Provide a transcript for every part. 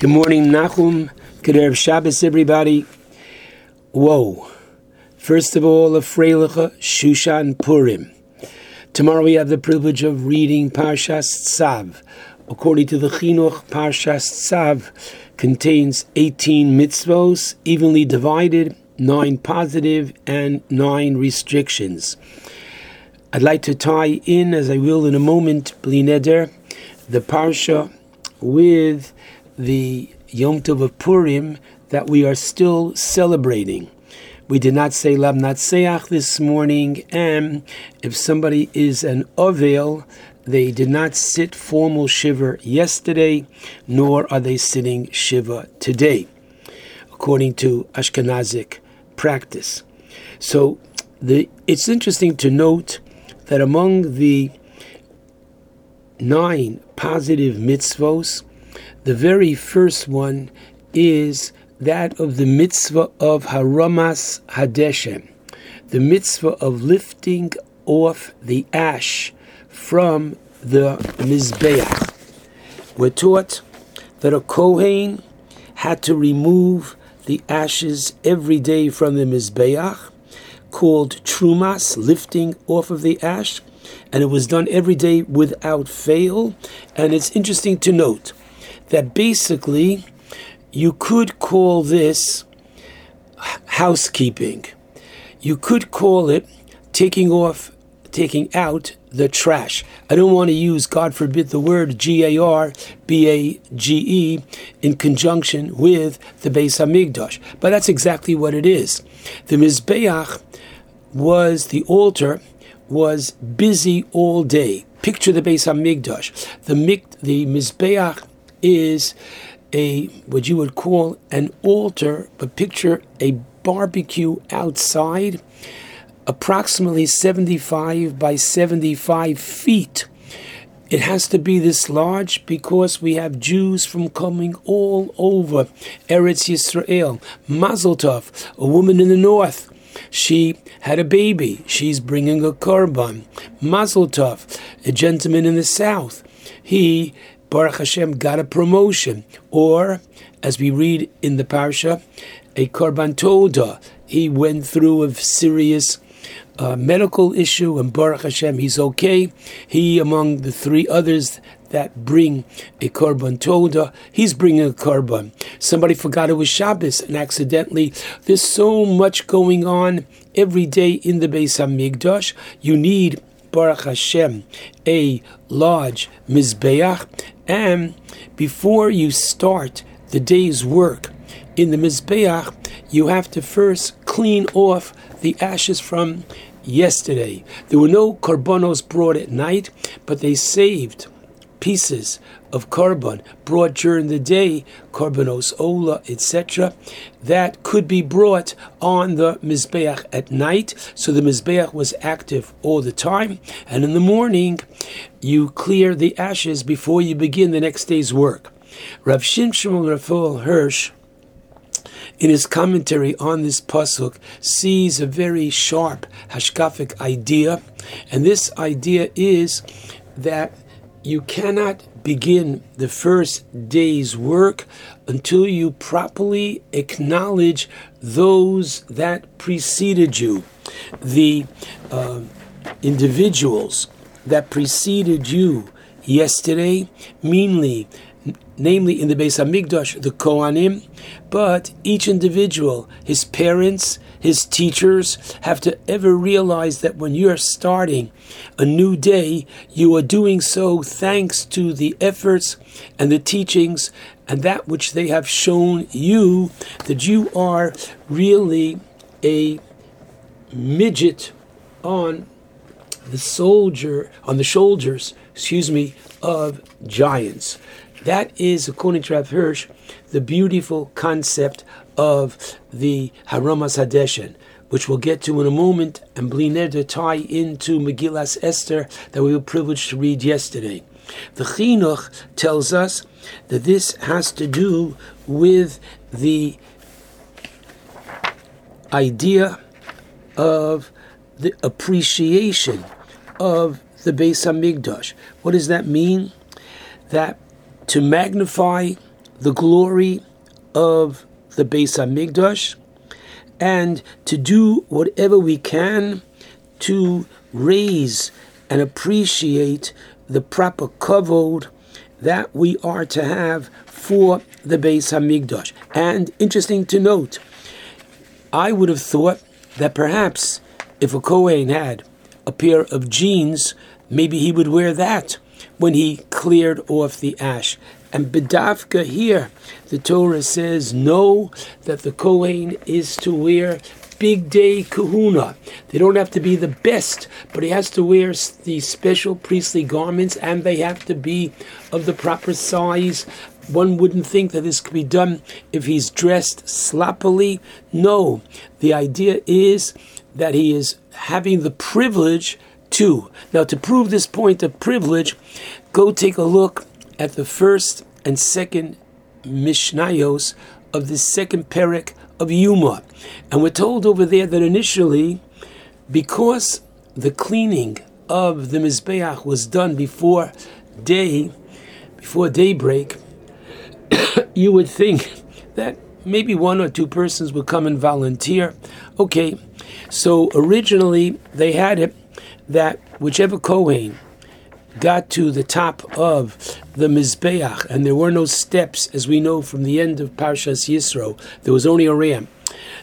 Good morning, Nachum. Good Erev Shabbos, everybody. Whoa. First of all, a Freiliche, Shushan Purim. Tomorrow we have the privilege of reading Parshas Tzav. According to the Chinuch, Parshas Tzav contains 18 mitzvos, evenly divided, 9 positive, and 9 restrictions. I'd like to tie in, as I will in a moment, Blineder, the Parsha with the Yom Tov of Purim that we are still celebrating. We did not say Lamnatzeach this morning, and if somebody is an Ovel, they did not sit formal Shiva yesterday, nor are they sitting Shiva today, according to Ashkenazic practice. So the, it's interesting to note that among the nine positive mitzvos, the very first one is that of the mitzvah of Haramas Hadeshen, the mitzvah of lifting off the ash from the Mizbeach. We're taught that a Kohen had to remove the ashes every day from the Mizbeach, called Trumas, lifting off of the ash, and it was done every day without fail. And it's interesting to note that basically you could call this housekeeping. You could call it taking off, taking out the trash. I don't want to use, God forbid, the word G A R B A G E in conjunction with the Beis Hamikdash, but that's exactly what it is. The Mizbeach was the altar was busy all day. Picture the Beis Hamikdash. The the Mizbeach is a what you would call an altar, but picture a barbecue outside, approximately 75 by 75 feet. It has to be this large because we have Jews from coming all over Eretz Yisrael. Mazel Tov, a woman in the north. She had a baby. She's bringing a korban. Mazel Tov, a gentleman in the south. He Baruch Hashem got a promotion, or as we read in the parsha, a korban toda. He went through a serious uh, medical issue, and Baruch Hashem, he's okay. He, among the three others that bring a korban toda, he's bringing a korban. Somebody forgot it was Shabbos, and accidentally, there's so much going on every day in the Beis Hamikdash. You need Baruch Hashem, a large Mizbeach, and before you start the day's work in the Mizbeach, you have to first clean off the ashes from yesterday. There were no korbanos brought at night, but they saved pieces of korban brought during the day, korbanos ola, etc., that could be brought on the mizbeach at night. So the mizbeach was active all the time, and in the morning, you clear the ashes before you begin the next day's work. Rav Shimshon Raphael Hirsch in his commentary on this pasuk, sees a very sharp hashkafic idea, and this idea is that you cannot begin the first day's work until you properly acknowledge those that preceded you, the uh, individuals that preceded you yesterday, mainly namely in the Beis Hamikdash, the Kohanim, but each individual, his parents, his teachers, have to ever realize that when you are starting a new day, you are doing so thanks to the efforts and the teachings and that which they have shown you that you are really a midget on the soldier on the shoulders, excuse me, of giants. That is, according to Rav Hirsch, the beautiful concept of the Haramas Hadeshen, which we'll get to in a moment, and Bliner to tie into Megillas Esther that we were privileged to read yesterday. The Chinuch tells us that this has to do with the idea of the appreciation of the Beis Hamikdash. What does that mean? That to magnify the glory of the Beis Hamikdash and to do whatever we can to raise and appreciate the proper kavod that we are to have for the Beis Hamikdash. And interesting to note, I would have thought that perhaps if a Kohen had a pair of jeans, maybe he would wear that when he cleared off the ash. And Bedavka here, the Torah says no, that the Kohen is to wear bigdei kehuna. They don't have to be the best, but he has to wear the special priestly garments and they have to be of the proper size. One wouldn't think that this could be done if he's dressed sloppily. No, the idea is that he is having the privilege to. Now, to prove this point of privilege, go take a look at the first and second Mishnayos of the second Perek of Yoma. And we're told over there that initially, because the cleaning of the Mizbeach was done before day, before daybreak, you would think that maybe one or two persons would come and volunteer. Okay, so originally they had it that whichever Kohen got to the top of the Mizbeach, and there were no steps, as we know from the end of Parshas Yisro, there was only a ram.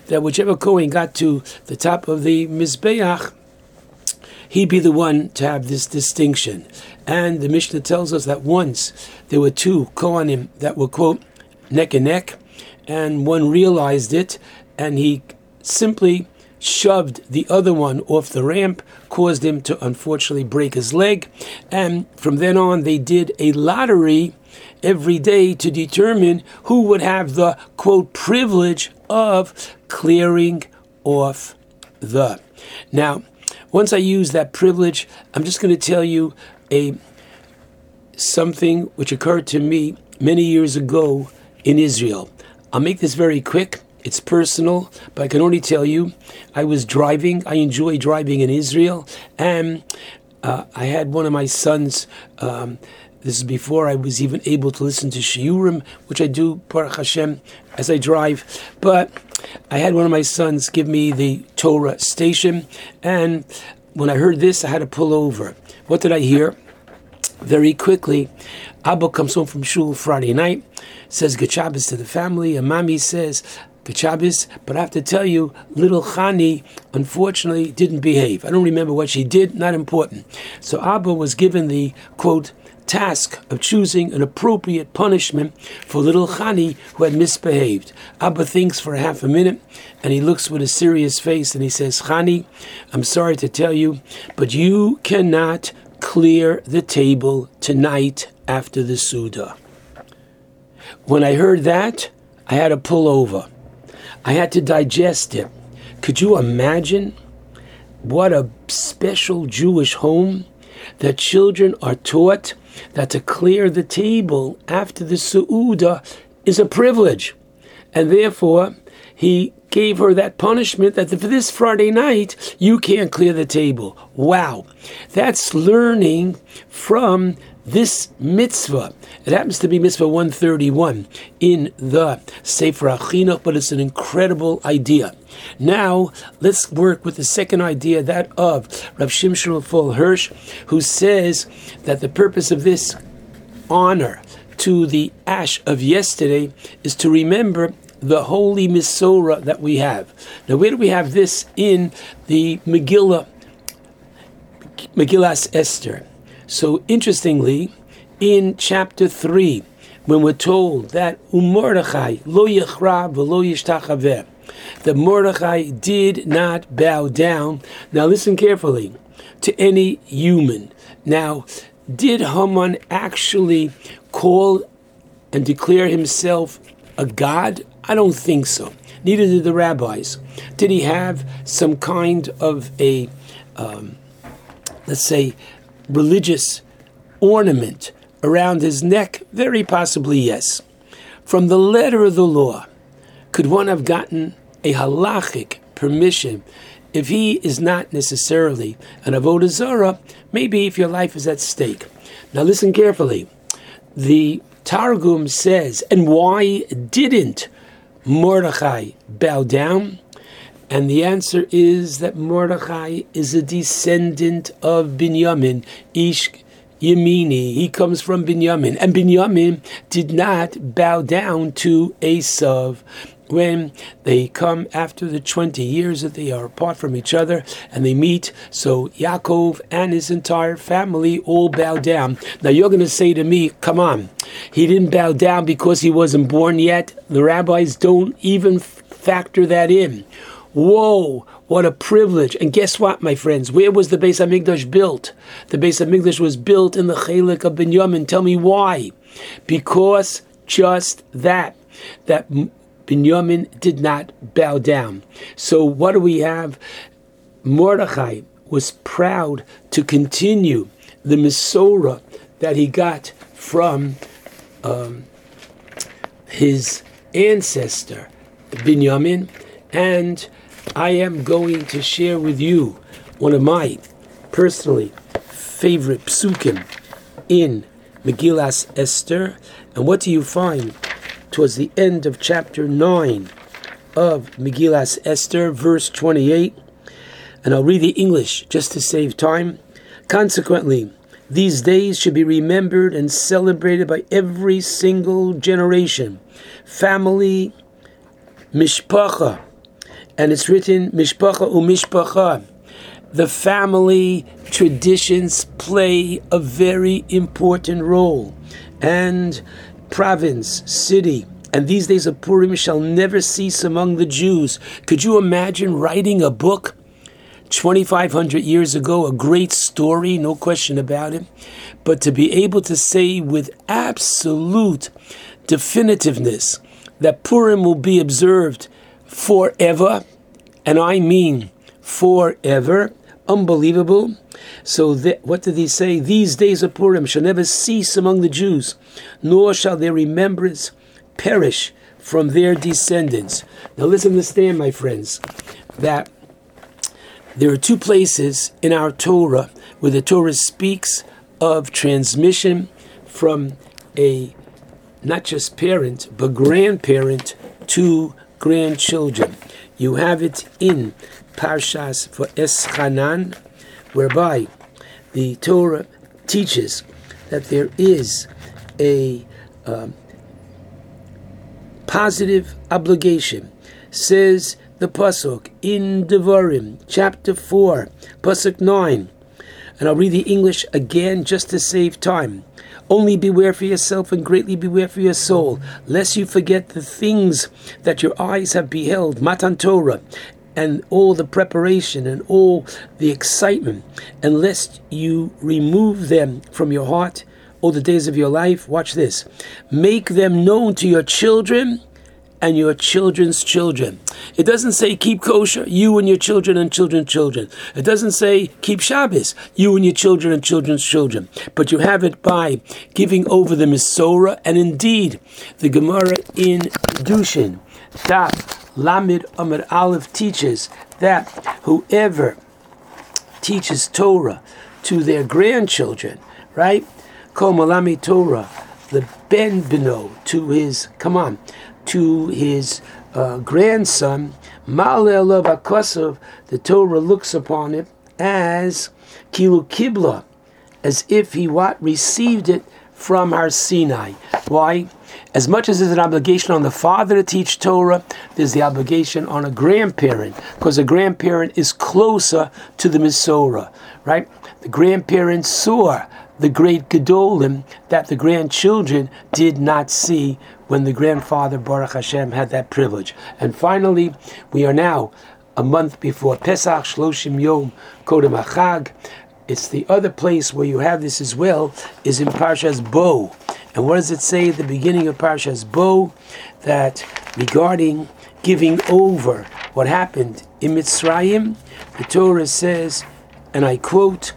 That whichever Kohen got to the top of the Mizbeach, he'd be the one to have this distinction. And the Mishnah tells us that once there were two Kohanim that were, quote, neck and neck, and one realized it, and he simply shoved the other one off the ramp, caused him to unfortunately break his leg. And from then on, they did a lottery every day to determine who would have the quote privilege of clearing off the. Now, once I use that privilege, I'm just going to tell you a something which occurred to me many years ago in Israel. I'll make this very quick it's personal, but I can only tell you, I was driving. I enjoy driving in Israel, and uh, I had one of my sons. Um, this is before I was even able to listen to shiurim, which I do, Baruch Hashem, as I drive. But I had one of my sons give me the Torah station, and when I heard this, I had to pull over. What did I hear? Very quickly, Abba comes home from shul Friday night, says good Shabbos to the family, and Mommy says, Shabbos, but I have to tell you, little Chani unfortunately didn't behave. I don't remember what she did, not important. So Abba was given the quote task of choosing an appropriate punishment for little Chani who had misbehaved. Abba thinks for half a minute and he looks with a serious face and he says, Chani, I'm sorry to tell you, but you cannot clear the table tonight after the Suda. When I heard that, I had to pull over. I had to digest it. Could you imagine what a special Jewish home that children are taught that to clear the table after the Su'uda is a privilege. And therefore, he gave her that punishment that for this Friday night, you can't clear the table. Wow. That's learning from this mitzvah. It happens to be mitzvah 131 in the Sefer HaChinuch, but it's an incredible idea. Now, let's work with the second idea, that of Rav Shimshon Raphael Hirsch, who says that the purpose of this honor to the ash of yesterday is to remember the holy Misorah that we have. Now, where do we have this in the Megillah, Megillas Esther? So interestingly, in chapter 3, when we're told that Umordechai lo yichra v'lo yishtachaveh, that Mordechai did not bow down. Now listen carefully to any human. Now, did Haman actually call and declare himself a god? I don't think so. Neither did the rabbis. Did he have some kind of a, um, let's say, religious ornament around his neck? Very possibly, yes. From the letter of the law, could one have gotten a halachic permission if he is not necessarily an avodah maybe if your life is at stake. Now listen carefully. The Targum says, and why didn't Mordechai bow down? And the answer is that Mordechai is a descendant of Binyamin, Ish Yemini. He comes from Binyamin. And Binyamin did not bow down to Esav when they come after the 20 years that they are apart from each other and they meet. So Yaakov and his entire family all bow down. Now you're going to say to me, come on, he didn't bow down because he wasn't born yet. The rabbis don't even factor that in. Whoa, what a privilege. And guess what, my friends? Where was the Beis HaMikdash built? The Beis HaMikdash was built in the Chalik of Binyamin. Tell me why. Because just that, that Binyamin did not bow down. So what do we have? Mordechai was proud to continue the Masorah that he got from um, his ancestor, Binyamin, and I am going to share with you one of my personally favorite psukim in Megillas Esther. And what do you find towards the end of chapter 9 of Megillas Esther, verse 28? And I'll read the English just to save time. Consequently, these days should be remembered and celebrated by every single generation, family, mishpacha, and it's written mishpacha umishpacha. The family traditions play a very important role, and province, city, and these days of Purim shall never cease among the Jews. Could you imagine writing a book 2,500 years ago? A great story, no question about it. But to be able to say with absolute definitiveness that Purim will be observed forever, and I mean forever. Unbelievable. So, what did he say? These days of Purim shall never cease among the Jews, nor shall their remembrance perish from their descendants. Now, listen, to understand, my friends, that there are two places in our Torah where the Torah speaks of transmission from a not just parent, but grandparent to grandchildren. You have it in Parshas Va'eschanan, whereby the Torah teaches that there is a um, positive obligation. Says the pasuk in Devarim, chapter four, pasuk nine, and I'll read the English again just to save time. Only beware for yourself and greatly beware for your soul, lest you forget the things that your eyes have beheld, Matan Torah, and all the preparation and all the excitement, and lest you remove them from your heart all the days of your life. Watch this. Make them known to your children and your children's children. It doesn't say keep kosher, you and your children and children's children. It doesn't say keep Shabbos, you and your children and children's children. But you have it by giving over the Masorah, and indeed, the Gemara in Dushin, Daf Lamid Amr Aleph teaches that whoever teaches Torah to their grandchildren, right? Kol Malami Torah, the Ben Beno to his, come on, to his uh, grandson, Malel the Torah looks upon it as Kilu Kibla, as if he what received it from Har Sinai. Why? As much as there's an obligation on the father to teach Torah, there's the obligation on a grandparent, because a grandparent is closer to the Masorah, right? The grandparents saw the great Gedolim that the grandchildren did not see when the grandfather Baruch Hashem had that privilege. And finally, we are now a month before Pesach, Shloshim Yom Kodem Achag. It's the other place where you have this as well, is in Parshas Bo. And what does it say at the beginning of Parshas Bo? That regarding giving over what happened in Mitzrayim, the Torah says, and I quote,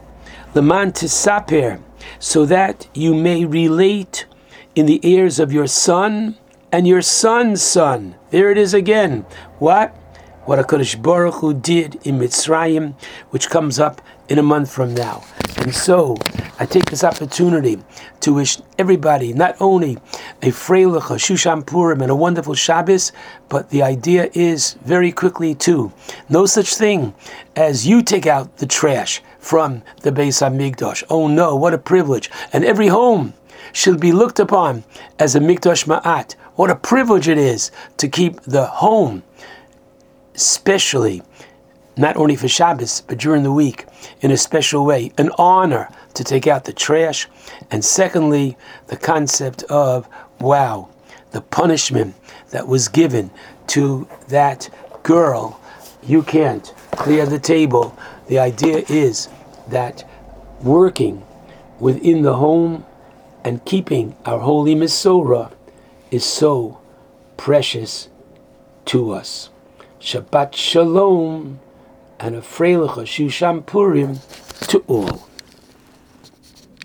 Leman tisaper, so that you may relate in the ears of your son and your son's son. There it is again. What? What HaKadosh Baruch Hu did in Mitzrayim, which comes up in a month from now. And so I take this opportunity to wish everybody not only a Freilich, a Shushan Purim, and a wonderful Shabbos, but the idea is very quickly too, no such thing as you take out the trash from the Beis HaMikdash. Oh no, what a privilege. And every home should be looked upon as a Mikdash Me'at. What a privilege it is to keep the home, especially not only for Shabbos, but during the week in a special way. An honor to take out the trash. And secondly, the concept of, wow, the punishment that was given to that girl. You can't clear the table. The idea is that working within the home and keeping our holy Masorah is so precious to us. Shabbat Shalom and a Freilich Shushan Purim to all.